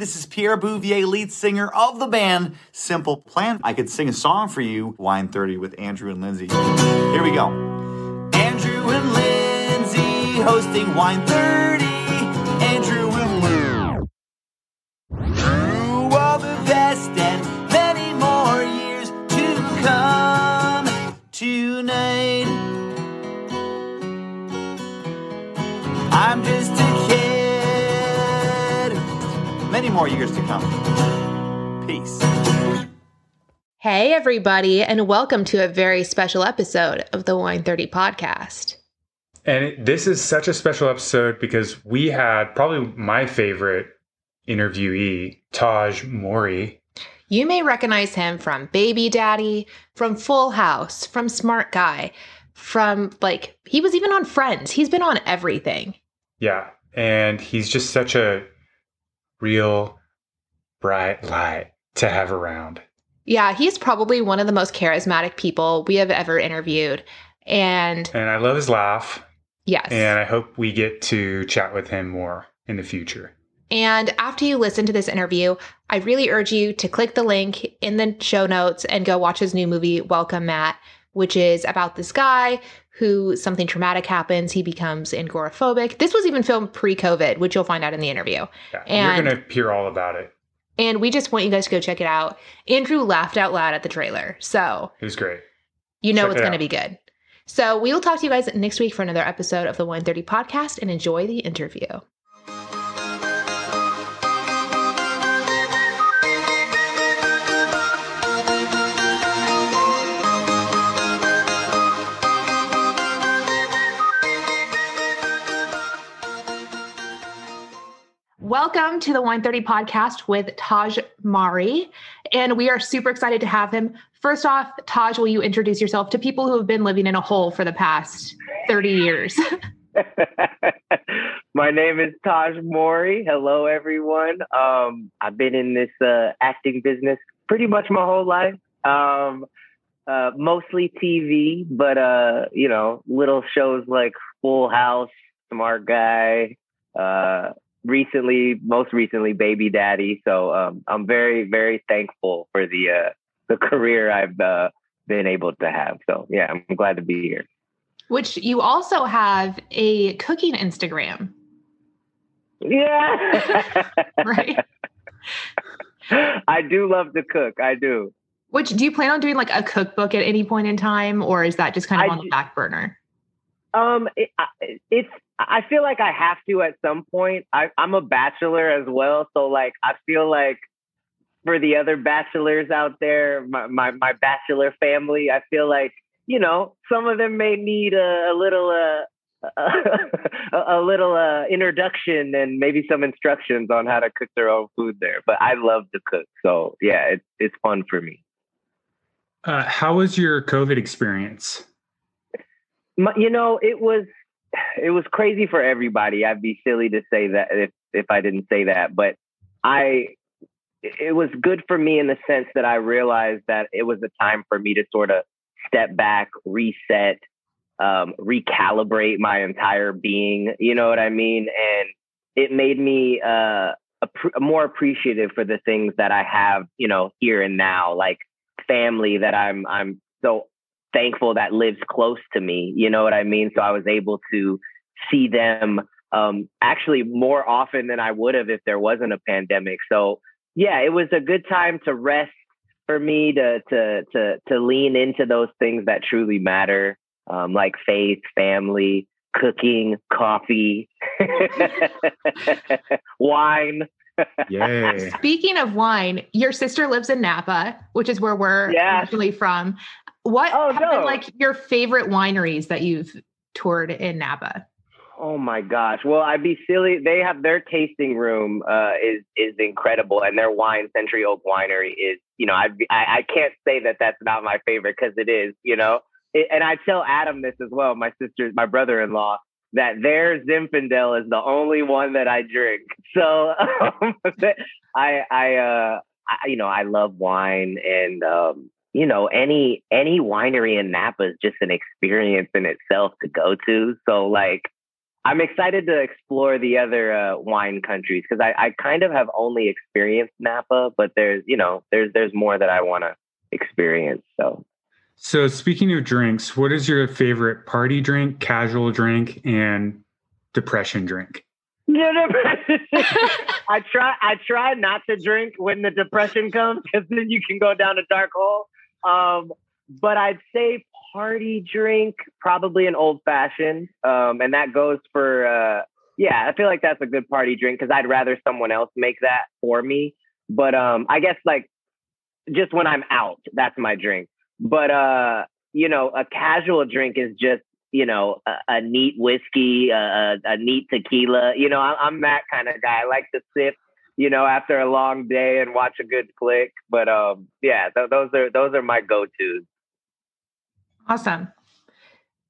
This is Pierre Bouvier, lead singer of the band Simple Plan. I could sing a song for you, Wine 30 with Andrew and Lindsay. Here we go. Andrew and Lindsay hosting Wine 30. Andrew and Lindsay. Through all the best and many more years to come tonight. I'm just more years to come. Peace. Hey, everybody, and welcome to a very special episode of the Wine 30 podcast. And this is such a special episode because we had probably my favorite interviewee, Tahj Mowry. You may recognize him from Baby Daddy, from Full House, from Smart Guy, from like, he was even on Friends. He's been on everything. Yeah. And he's just such a real bright light to have around. Yeah, he's probably one of the most charismatic people we have ever interviewed. And And I love his laugh. yes. And I hope we get to chat with him more in the future. And after you listen to this interview, I really urge you to click the link in the show notes and go watch his new movie, Welcome Matt, which is about this guy who something traumatic happens. He becomes agoraphobic. This was even filmed pre COVID, which you'll find out in the interview. Yeah. And- You're going to hear all about it. And we just want you guys to go check it out. Andrew laughed out loud at the trailer. So It was great. you know Check it's it going to out. be good. So we will talk to you guys next week for another episode of the Wine 30 podcast and enjoy the interview. Welcome to the Wine 30 podcast with Tahj Mowry. And we are super excited to have him. First off, Tahj, will you introduce yourself to people who have been living in a hole for the past 30 years? My name is Tahj Mowry. Hello, everyone. Um, I've been in this uh, acting business pretty much my whole life. Um, uh, mostly TV, but uh, you know, little shows like Full House, Smart Guy. Uh, recently, most recently, Baby Daddy. So um, I'm very, very thankful for the uh, the career I've uh, been able to have. So yeah, I'm glad to be here. Which you also have a cooking Instagram, Yeah. right? I do love to cook. I do. Which do you plan on doing like a cookbook at any point in time, or is that just kind of I on the back burner? Um, it, it's. I feel like I have to at some point. I, I'm a bachelor as well, so like I feel like for the other bachelors out there, my my, my bachelor family, I feel like you know some of them may need a, a little uh, a, a little uh, introduction and maybe some instructions on how to cook their own food there. But I love to cook, so yeah, it's it's fun for me. Uh, how was your COVID experience? My, you know, it was it was crazy for everybody. I'd be silly to say that if if I didn't say that, but I it was good for me in the sense that I realized that it was a time for me to sort of step back, reset, um, recalibrate my entire being. You know what I mean? And it made me uh, appre- more appreciative for the things that I have, you know, here and now, like family that I'm I'm so thankful that lives close to me. You know what I mean? So I was able to see them um, actually more often than I would have if there wasn't a pandemic. So yeah, it was a good time to rest for me to to to to lean into those things that truly matter, um, like faith, family, cooking, coffee, wine. Yay. Speaking of wine, your sister lives in Napa, which is where we're Yeah. originally from. What Oh, have been like your favorite wineries that you've toured in Napa? Oh my gosh! Well, I'd be silly. They have their tasting room uh, is is incredible, and their wine, Century Oak Winery, is you know I'd be, I I can't say that that's not my favorite because it is. You know, it, and I tell Adam this as well. My sister, my brother-in-law, that their Zinfandel is the only one that I drink. So um, I I uh I, you know I love wine and um you know any any winery in Napa is just an experience in itself to go to. So like I'm excited to explore the other uh, wine countries because I, I kind of have only experienced Napa, but there's you know there's there's more that I want to experience. So, so speaking of drinks, what is your favorite party drink, casual drink, and depression drink? I try I try not to drink when the depression comes because then you can go down a dark hole. Um, but I'd say party drink, probably an old fashioned. Um, and that goes for, uh, yeah, I feel like that's a good party drink because I'd rather someone else make that for me. But um, I guess like just when I'm out, that's my drink. But uh, you know, a casual drink is just you know a, a neat whiskey, a, a, neat tequila. You know, I, am that kind of guy. I like to sip, you know, after a long day and watch a good flick. But um, yeah, th- those are those are my go tos. Awesome.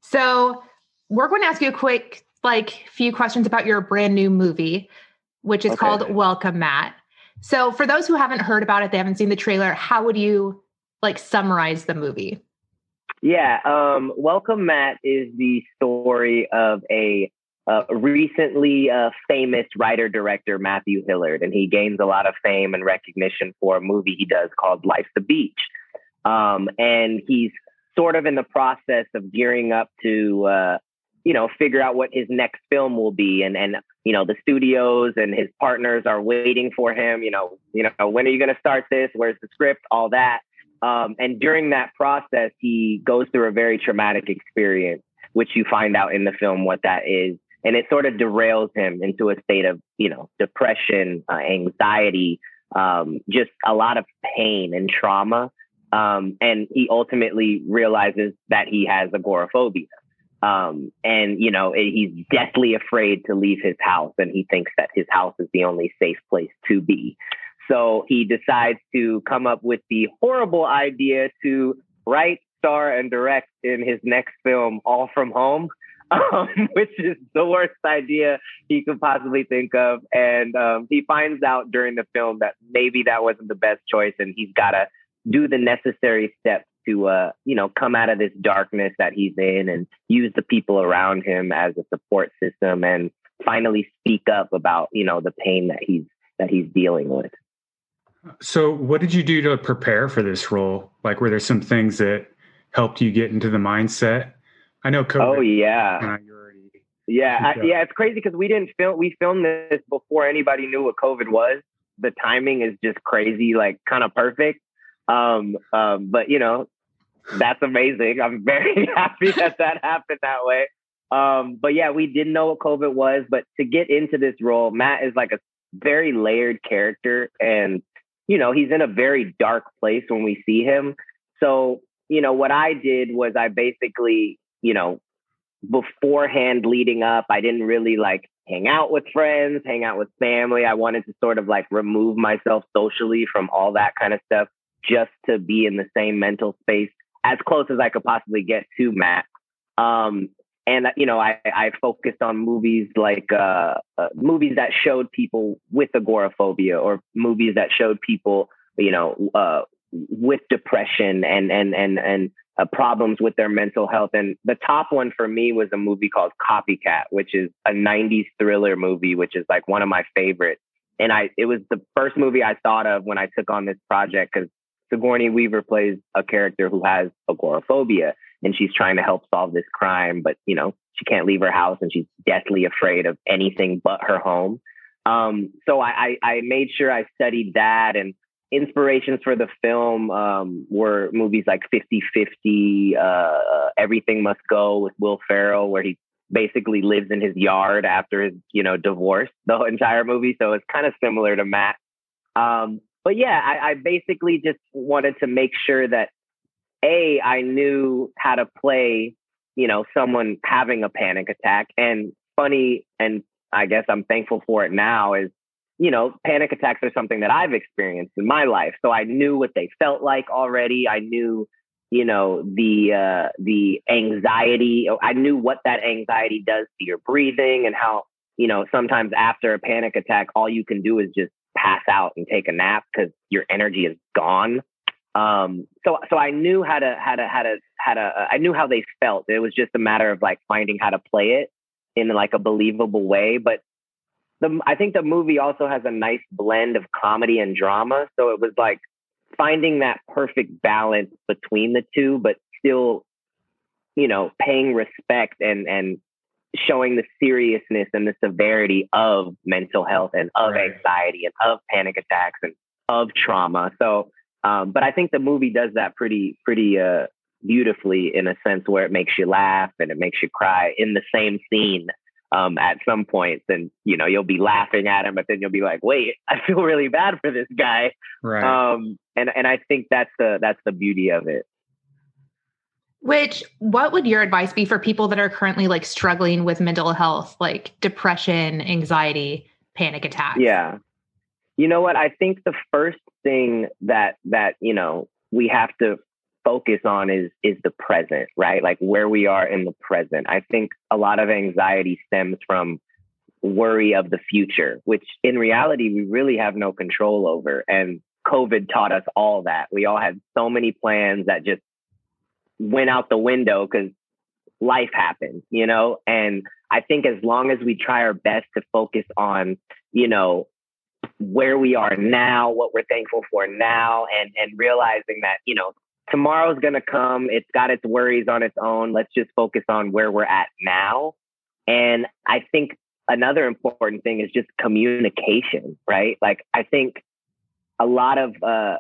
So we're going to ask you a quick, like, few questions about your brand new movie, which is okay. called Welcome Matt. So for those who haven't heard about it, they haven't seen the trailer, how would you like summarize the movie? Yeah, um, Welcome Matt is the story of a recently uh, famous writer director Matthew Hillard, and he gains a lot of fame and recognition for a movie he does called Life's a Beach. Um, and he's sort of in the process of gearing up to, uh, you know, figure out what his next film will be. And, and, you know, the studios and his partners are waiting for him, you know, you know, when are you going to start this? Where's the script? All that. Um, and during that process, he goes through a very traumatic experience, which you find out in the film what that is. And it sort of derails him into a state of, you know, depression, uh, anxiety, um, just a lot of pain and trauma. Um, and he ultimately realizes that he has agoraphobia. Um, and, you know, he's deathly afraid to leave his house and he thinks that his house is the only safe place to be. So he decides to come up with the horrible idea to write, star, and direct in his next film, All From Home. Um, which is the worst idea he could possibly think of. And um, he finds out during the film that maybe that wasn't the best choice, and he's got to do the necessary steps to uh, you know come out of this darkness that he's in and use the people around him as a support system and finally speak up about you know the pain that he's that he's dealing with. So what did you do to prepare for this role? Like were there some things that helped you get into the mindset i know COVID, oh yeah yeah I, yeah it's crazy because we didn't film we filmed this before anybody knew what covid was the timing is just crazy like kind of perfect um, um, but you know, that's amazing. I'm very happy that that happened that way. Um, but yeah, we didn't know what COVID was, but to get into this role, Matt is like a very layered character and you know, he's in a very dark place when we see him. So, you know, what I did was I basically, you know, beforehand leading up, I didn't really like hang out with friends, hang out with family. I wanted to sort of like remove myself socially from all that kind of stuff just to be in the same mental space as close as I could possibly get to Matt. Um, and you know, I, I focused on movies like uh, uh, movies that showed people with agoraphobia, or movies that showed people, you know, uh, with depression and and and and uh, problems with their mental health. And the top one for me was a movie called Copycat, which is a '90s thriller movie, which is like one of my favorites. And I, it was the first movie I thought of when I took on this project because Sigourney Weaver plays a character who has agoraphobia and she's trying to help solve this crime, but you know, she can't leave her house and she's deathly afraid of anything but her home. Um, so I, I, I, made sure I studied that and inspirations for the film um, were movies like 50 50, uh, Everything Must Go with Will Ferrell, where he basically lives in his yard after his, you know, divorce the entire movie. So it's kind of similar to Matt. Um, but yeah, I, I basically just wanted to make sure that a I knew how to play, you know, someone having a panic attack. And funny, and I guess I'm thankful for it now is, you know, panic attacks are something that I've experienced in my life. So I knew what they felt like already. I knew, you know, the uh, the anxiety. I knew what that anxiety does to your breathing and how, you know, sometimes after a panic attack, all you can do is just pass out and take a nap because your energy is gone. Um, so so I knew how to how to how to how to uh, I knew how they felt. It was just a matter of like finding how to play it in like a believable way. But the I think the movie also has a nice blend of comedy and drama. So it was like finding that perfect balance between the two, but still, you know, paying respect and and showing the seriousness and the severity of mental health and of right. anxiety and of panic attacks and of trauma. So, um, but I think the movie does that pretty pretty uh, beautifully in a sense where it makes you laugh and it makes you cry in the same scene um, at some points. And, you know, you'll be laughing at him, but then you'll be like, wait, I feel really bad for this guy. Right. Um, and, and I think that's the, that's the beauty of it. Which, what would your advice be for people that are currently like struggling with mental health, like depression, anxiety, panic attacks? Yeah. You know what? I think the first thing that, that, you know, we have to focus on is is the present, right? Like where we are in the present. I think a lot of anxiety stems from worry of the future, which in reality we really have no control over. And COVID taught us all that. We all had so many plans that just went out the window because life happened, you know? And I think as long as we try our best to focus on, you know, where we are now, what we're thankful for now, and and realizing that, you know, tomorrow's going to come. It's got its worries on its own. Let's just focus on where we're at now. And I think another important thing is just communication, right? Like I think a lot of uh,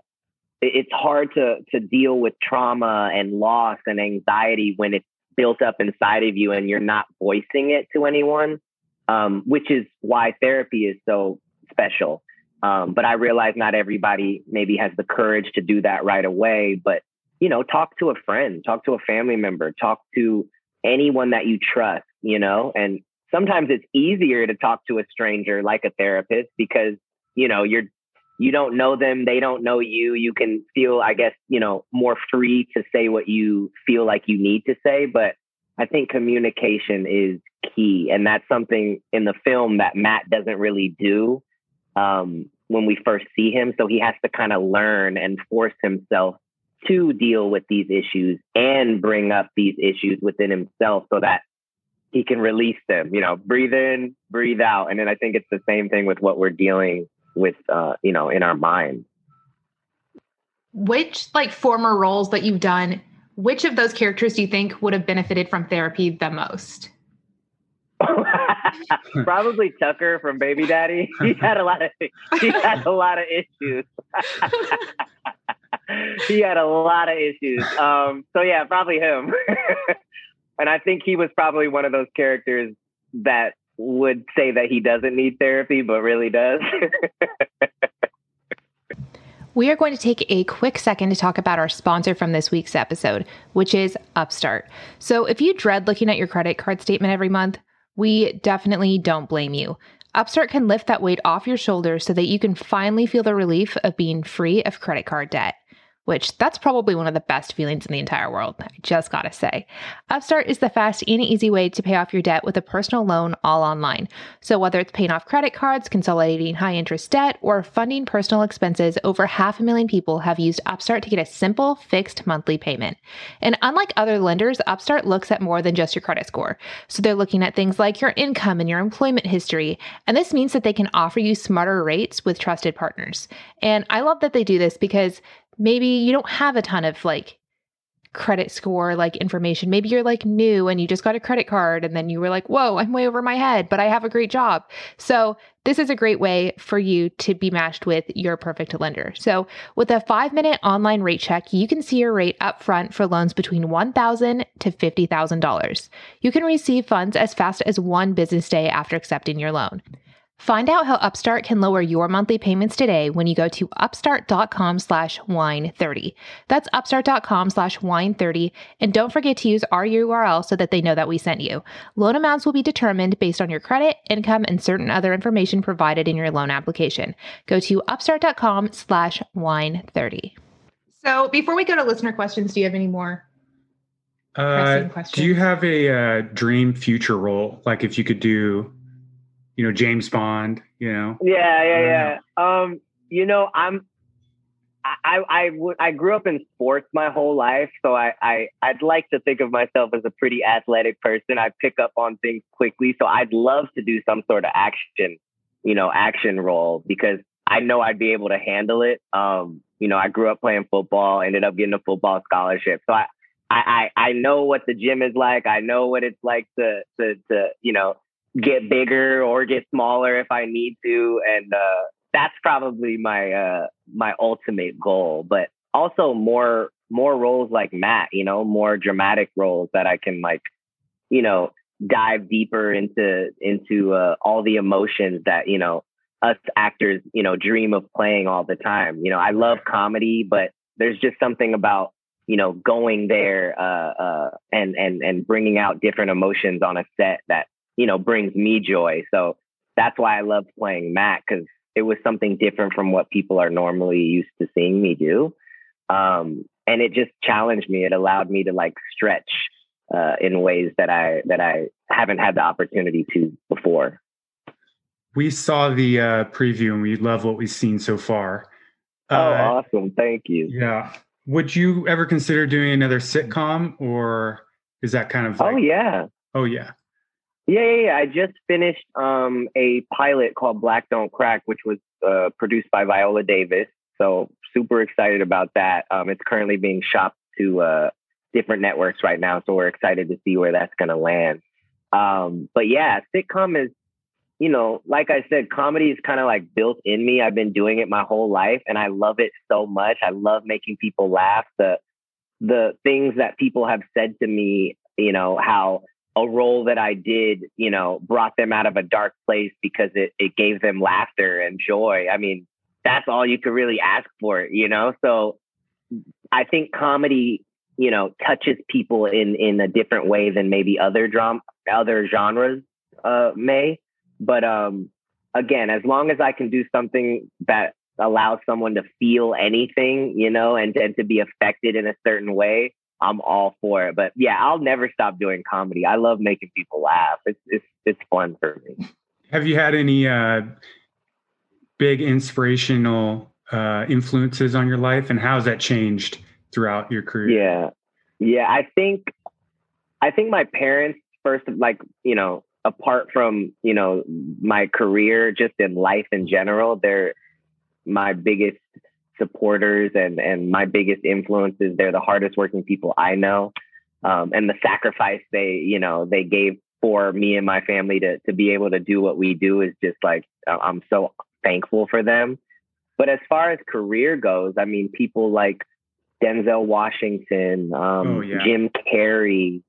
it's hard to to deal with trauma and loss and anxiety when it's built up inside of you and you're not voicing it to anyone, um, which is why therapy is so special. Um, but I realize not everybody maybe has the courage to do that right away. But you know, talk to a friend, talk to a family member, talk to anyone that you trust, you know, and sometimes it's easier to talk to a stranger like a therapist because, you know, you're, you don't know them, they don't know you. You can feel, I guess, you know, more free to say what you feel like you need to say. But I think communication is key. And that's something in the film that Matt doesn't really do um, when we first see him. So he has to kind of learn and force himself to deal with these issues and bring up these issues within himself so that he can release them, you know, breathe in, breathe out. And then I think it's the same thing with what we're dealing with, uh, you know, in our mind. Which like former roles that you've done, which of those characters do you think would have benefited from therapy the most? Probably Tucker from Baby Daddy. He had a lot of he had a lot of issues. he had a lot of issues. Um, so yeah, probably him. and I think he was probably one of those characters that would say that he doesn't need therapy, but really does. we are going to take a quick second to talk about our sponsor from this week's episode, which is Upstart. So if you dread looking at your credit card statement every month, we definitely don't blame you. Upstart can lift that weight off your shoulders so that you can finally feel the relief of being free of credit card debt which that's probably one of the best feelings in the entire world. I just gotta say. Upstart is the fast and easy way to pay off your debt with a personal loan all online. So whether it's paying off credit cards, consolidating high interest debt, or funding personal expenses, over half a million people have used Upstart to get a simple, fixed monthly payment. And unlike other lenders, Upstart looks at more than just your credit score. So they're looking at things like your income and your employment history. And this means that they can offer you smarter rates with trusted partners. And I love that they do this because maybe you don't have a ton of like credit score like information. Maybe you're like new and you just got a credit card and then you were like, whoa, I'm way over my head, but I have a great job. So this is a great way for you to be matched with your perfect lender. So with a five minute online rate check, you can see your rate up front for loans between 1,000 to $50,000. You can receive funds as fast as one business day after accepting your loan. Find out how Upstart can lower your monthly payments today when you go to upstart.com slash wine30. That's upstart.com slash wine30. And don't forget to use our URL so that they know that we sent you. Loan amounts will be determined based on your credit, income, and certain other information provided in your loan application. Go to upstart.com slash wine30. So before we go to listener questions, do you have any more uh, do you have a uh, dream future role? Like if you could do you know James Bond, you know. Yeah, yeah, yeah. Um, you know, I'm I, I, w- I grew up in sports my whole life, so I, I I'd like to think of myself as a pretty athletic person. I pick up on things quickly, so I'd love to do some sort of action, you know, action role because I know I'd be able to handle it. Um, you know, I grew up playing football, ended up getting a football scholarship, so I, I, I, I know what the gym is like. I know what it's like to, to, to, you know, get bigger or get smaller if I need to, and uh, that's probably my uh my ultimate goal but also more more roles like matt you know more dramatic roles that i can like you know dive deeper into into uh, all the emotions that you know us actors you know dream of playing all the time. You know i love comedy but there's just something about you know going there uh, uh, and and and bringing out different emotions on a set that you know brings me joy so that's why i love playing matt because it was something different from what people are normally used to seeing me do. Um, and it just challenged me. It allowed me to like stretch uh, in ways that I that I haven't had the opportunity to before. We saw the uh, preview and we love what we've seen so far. Oh, uh, awesome! Thank you. Yeah. Would you ever consider doing another sitcom, or is that kind of? Oh, like, oh yeah. Oh yeah. Yeah, yeah, yeah. I just finished um, a pilot called Black Don't Crack, which was uh, produced by Viola Davis. So super excited about that. Um, it's currently being shopped to uh, different networks right now, so we're excited to see where that's going to land. Um, but yeah, sitcom is, you know, like I said, comedy is kind of like built in me. I've been doing it my whole life, and I love it so much. I love making people laugh. The the things that people have said to me, you know, how a role that I did, you know, brought them out of a dark place because it, it gave them laughter and joy. I mean, that's all you could really ask for, you know? So I think comedy, you know, touches people in, in a different way than maybe other drum, other genres, uh, may. But, um, again, as long as I can do something that allows someone to feel anything, you know, and, and to be affected in a certain way, I'm all for it. But yeah, I'll never stop doing comedy. I love making people laugh. It's it's it's fun for me. Have you had any uh, big inspirational uh, influences on your life, and how has that changed throughout your career? Yeah, yeah. I think I think my parents first, like you know, apart from you know my career, just in life in general, they're my biggest supporters and and my biggest influences. They're the hardest working people I know, um, and the sacrifice they you know they gave for me and my family to to be able to do what we do is just like I'm so thankful for them. But as far as career goes, I mean, people like Denzel Washington, um, oh, yeah. Jim Carrey,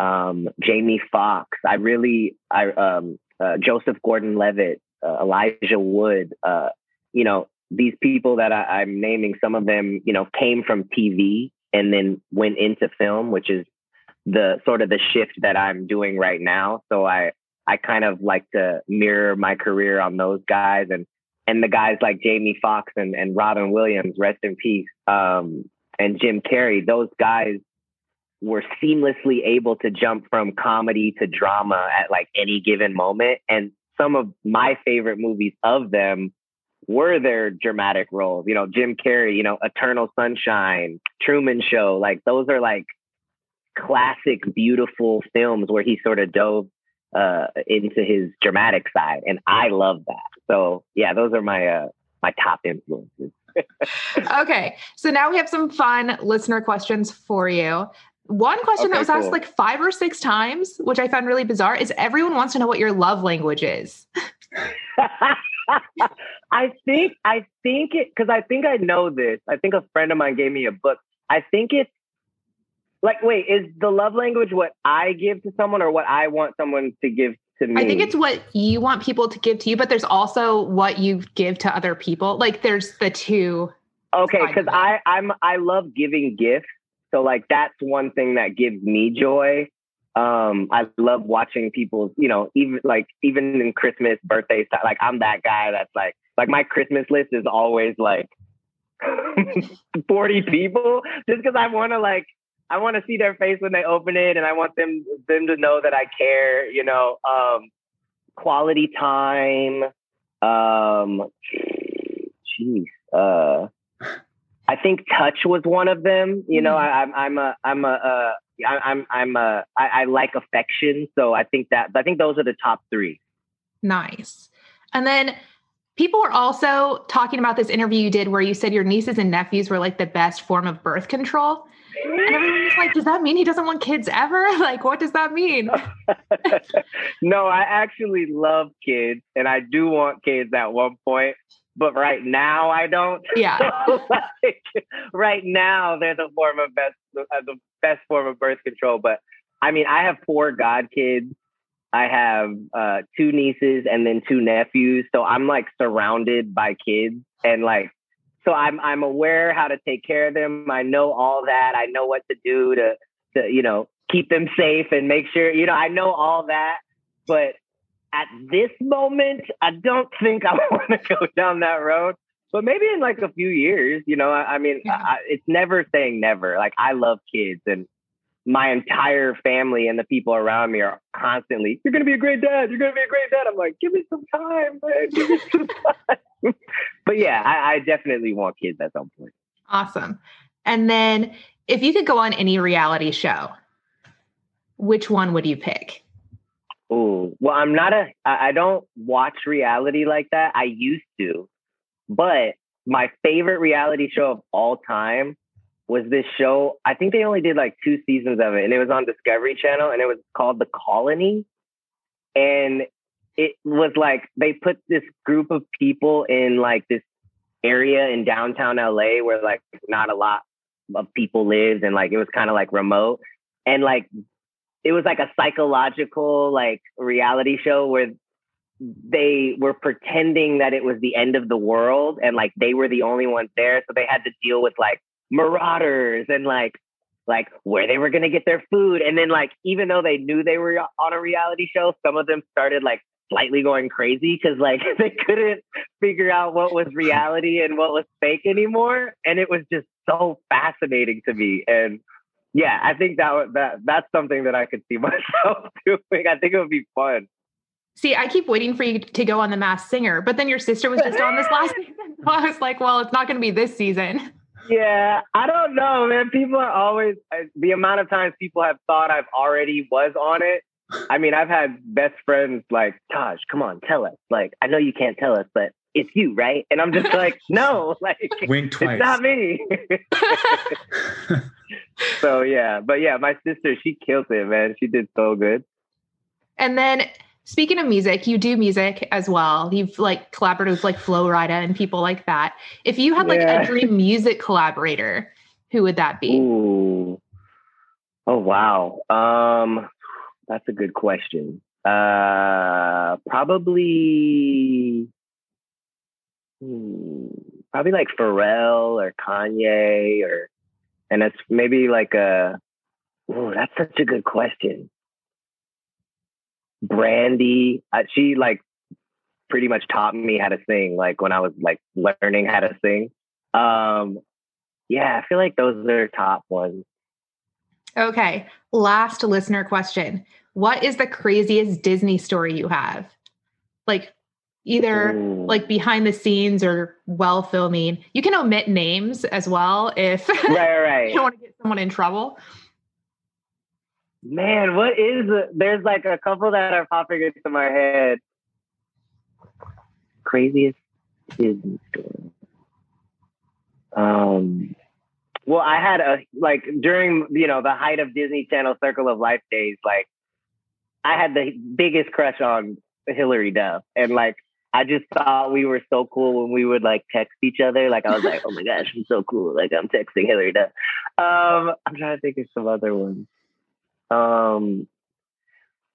um, Jamie Foxx. I really, I um, uh, Joseph Gordon-Levitt, uh, Elijah Wood. Uh, you know, these people that I, I'm naming, some of them, you know, came from TV and then went into film, which is the sort of the shift that I'm doing right now. So I I kind of like to mirror my career on those guys and and the guys like Jamie Foxx and, and Robin Williams, rest in peace, um, and Jim Carrey. Those guys were seamlessly able to jump from comedy to drama at like any given moment. And some of my favorite movies of them were their dramatic roles. You know, Jim Carrey, you know, Eternal Sunshine, Truman Show, like those are like classic, beautiful films where he sort of dove uh, into his dramatic side, and I love that. So yeah, those are my uh, my top influences. okay, so now we have some fun listener questions for you. One question okay, that was cool. asked like five or six times, which I found really bizarre, is everyone wants to know what your love language is. I think I think it because I think I know this. I think a friend of mine gave me a book. I think it's like wait, is the love language what I give to someone or what I want someone to give to me? I think it's what you want people to give to you, but there's also what you give to other people. Like there's the two. Okay, because I I'm I love giving gifts. So like that's one thing that gives me joy. Um, I love watching people, you know, even like even in Christmas, birthday birthdays, like I'm that guy that's like like my Christmas list is always like 40 people just because I want to like I want to see their face when they open it and I want them them to know that I care, you know. Um quality time. Um jeez. Uh I think touch was one of them. You know, I, I'm I'm a I'm a uh, I, I'm I'm a uh, I, I like affection, so I think that I think those are the top three. Nice. And then people were also talking about this interview you did where you said your nieces and nephews were like the best form of birth control. And everyone was like, does that mean he doesn't want kids ever? Like, what does that mean? no, I actually love kids and I do want kids at one point, but right now I don't. Yeah. So, like, right now there's a form of best uh, the best form of birth control, but I mean, I have four god kids. I have uh, two nieces and then two nephews, so I'm like surrounded by kids and like so I'm I'm aware how to take care of them. I know all that. I know what to do to to you know keep them safe and make sure you know I know all that. But at this moment, I don't think I want to go down that road. But maybe in like a few years, you know, I, I mean, Yeah. I, it's never saying never. Like I love kids and my entire family and the people around me are constantly, you're going to be a great dad. You're going to be a great dad. I'm like, give me some time, man. Give me some time. but yeah, I, I definitely want kids at some point. Awesome. And then if you could go on any reality show, which one would you pick? Ooh, well, I'm not a. I don't watch reality like that. I used to, but my favorite reality show of all time was this show. I think they only did like two seasons of it, and it was on Discovery Channel, and it was called The Colony. And it was like they put this group of people in like this area in downtown LA where like not a lot of people lived, and like it was kind of like remote, and like it was like a psychological like reality show where they were pretending that it was the end of the world and like they were the only ones there. So they had to deal with like marauders and like like where they were going to get their food. And then like even though they knew they were on a reality show some of them started like slightly going crazy because like they couldn't figure out what was reality and what was fake anymore. And it was just so fascinating to me. And yeah, I think that that that's something that I could see myself doing. I think it would be fun. See, I keep waiting for you to go on The Masked Singer, but then your sister was just on this last season. So I was like, well, it's not going to be this season. Yeah, I don't know, man. People are always uh, the amount of times people have thought I've already was on it. I mean, I've had best friends like Tahj, come on, tell us. Like, I know you can't tell us, but it's you, right? And I'm just like, no, like Wink twice. it's not me. So yeah, but yeah, my sister, she killed it, man. She did so good. And then speaking of music, you do music as well. You've like collaborated with like Flo Rida and people like that. If you had like Yeah. a dream music collaborator, who would that be? Ooh. Oh wow. Um that's a good question. Uh probably hmm, probably like Pharrell or Kanye or and it's maybe like a ooh, that's such a good question. Brandy, she like pretty much taught me how to sing like when I was like learning how to sing. Um yeah, I feel like those are top ones. Okay. Last listener question. What is the craziest Disney story you have? Like either Ooh. like behind the scenes or while filming. You can omit names as well if right, you don't want to get someone in trouble. Man, what is it? There's like a couple that are popping into my head. Craziest Disney story. Um, well, I had a like during you know the height of Disney Channel Circle of Life days, like I had the biggest crush on Hilary Duff, and like I just thought we were so cool when we would like text each other. Like I was like, oh my gosh, I'm so cool. Like I'm texting Hilary Duff. Um, I'm trying to think of some other ones. Um,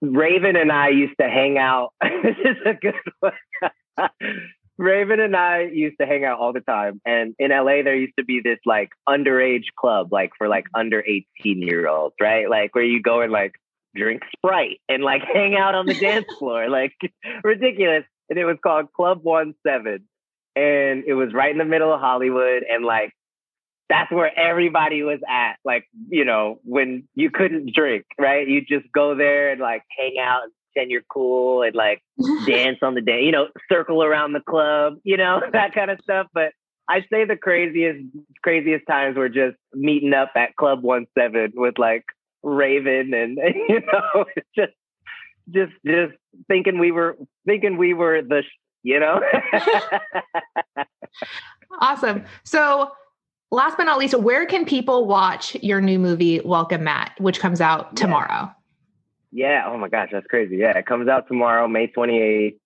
Raven and I used to hang out. this is a good one. Raven and I used to hang out all the time. And in LA, there used to be this like underage club, like for like under 18 year olds, right? Like where you go and like drink Sprite and like hang out on the dance floor, like ridiculous. And it was called Club One Seven. And it was right in the middle of Hollywood. And like, that's where everybody was at. Like, you know, when you couldn't drink, right? You just go there and like hang out and pretend you're cool and like dance on the day, you know, circle around the club, you know, that kind of stuff. But I say the craziest craziest times were just meeting up at Club One Seven with like Raven and you know it's just just just thinking we were thinking we were the you know. awesome. So last but not least, where can people watch your new movie, Welcome Matt, which comes out tomorrow? Yeah. Oh my gosh, that's crazy. Yeah, it comes out tomorrow, May 28th.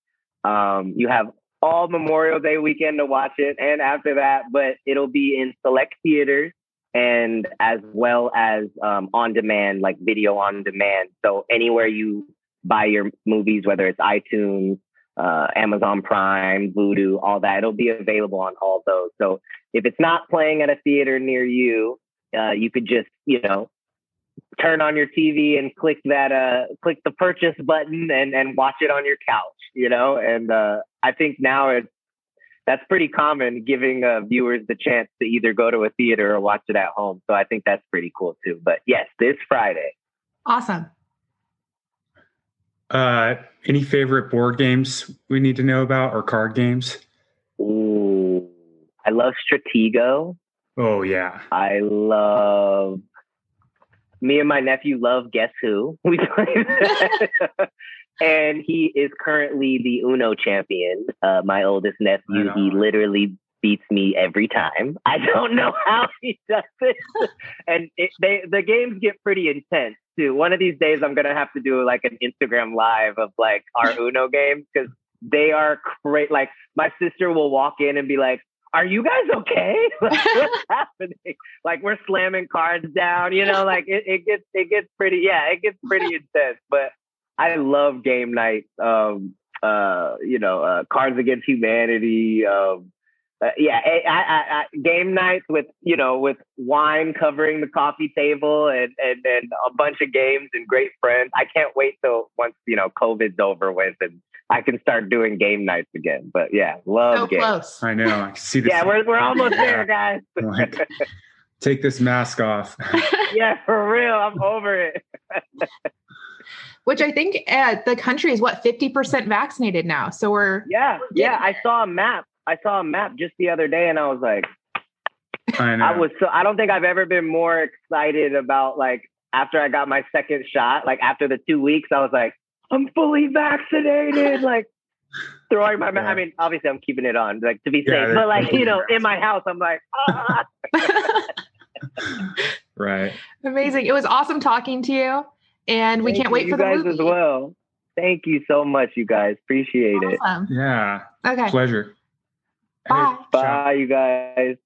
Um, you have all Memorial Day weekend to watch it, and after that, but it'll be in select theaters and as well as um, on demand, like video on demand. So anywhere you buy your movies, whether it's iTunes, uh, Amazon Prime, Vudu, all that, it'll be available on all those. So if it's not playing at a theater near you, uh, you could just, you know, turn on your TV and click that, uh, click the purchase button and, and watch it on your couch, you know? And, uh, I think now it's, that's pretty common giving uh, viewers the chance to either go to a theater or watch it at home. So I think that's pretty cool too. But yes, this Friday. Awesome. Uh, any favorite board games we need to know about or card games? Ooh, I love Stratego. Oh yeah. I love. Me and my nephew love Guess Who. We play that. and he is currently the Uno champion. Uh, my oldest nephew, he literally beats me every time. I don't know how he does it, and it, they the games get pretty intense too. One of these days, I'm gonna have to do like an Instagram live of like our Uno games because they are great. Like my sister will walk in and be like, are you guys okay? what's happening? Like we're slamming cards down, you know, like it, it gets it gets pretty yeah, it gets pretty intense. But I love game night. Um, uh, you know, uh, Cards Against Humanity. Um, uh, yeah, I, I, I, game nights with you know with wine covering the coffee table and, and and a bunch of games and great friends. I can't wait till once you know COVID's over with and I can start doing game nights again. But yeah, love so games. Close. I know. I can see this. yeah, we're we're almost there, guys. like, take this mask off. yeah, for real. I'm over it. Which I think uh, the country is what 50% vaccinated now. So we're yeah, yeah. I saw a map. I saw a map just the other day, and I was like, I know. I was so. I don't think I've ever been more excited about like after I got my second shot. Like after the two weeks, I was like, I'm fully vaccinated. like throwing my. Yeah. I mean, obviously, I'm keeping it on, like to be Yeah, safe. But like you know, in my house, I'm like, ah. right. amazing. It was awesome talking to you. And we Thank can't you, wait you for the guys movie. as well. Thank you so much, you guys. Appreciate it. Yeah. Okay. Pleasure. Bye. Bye, you guys.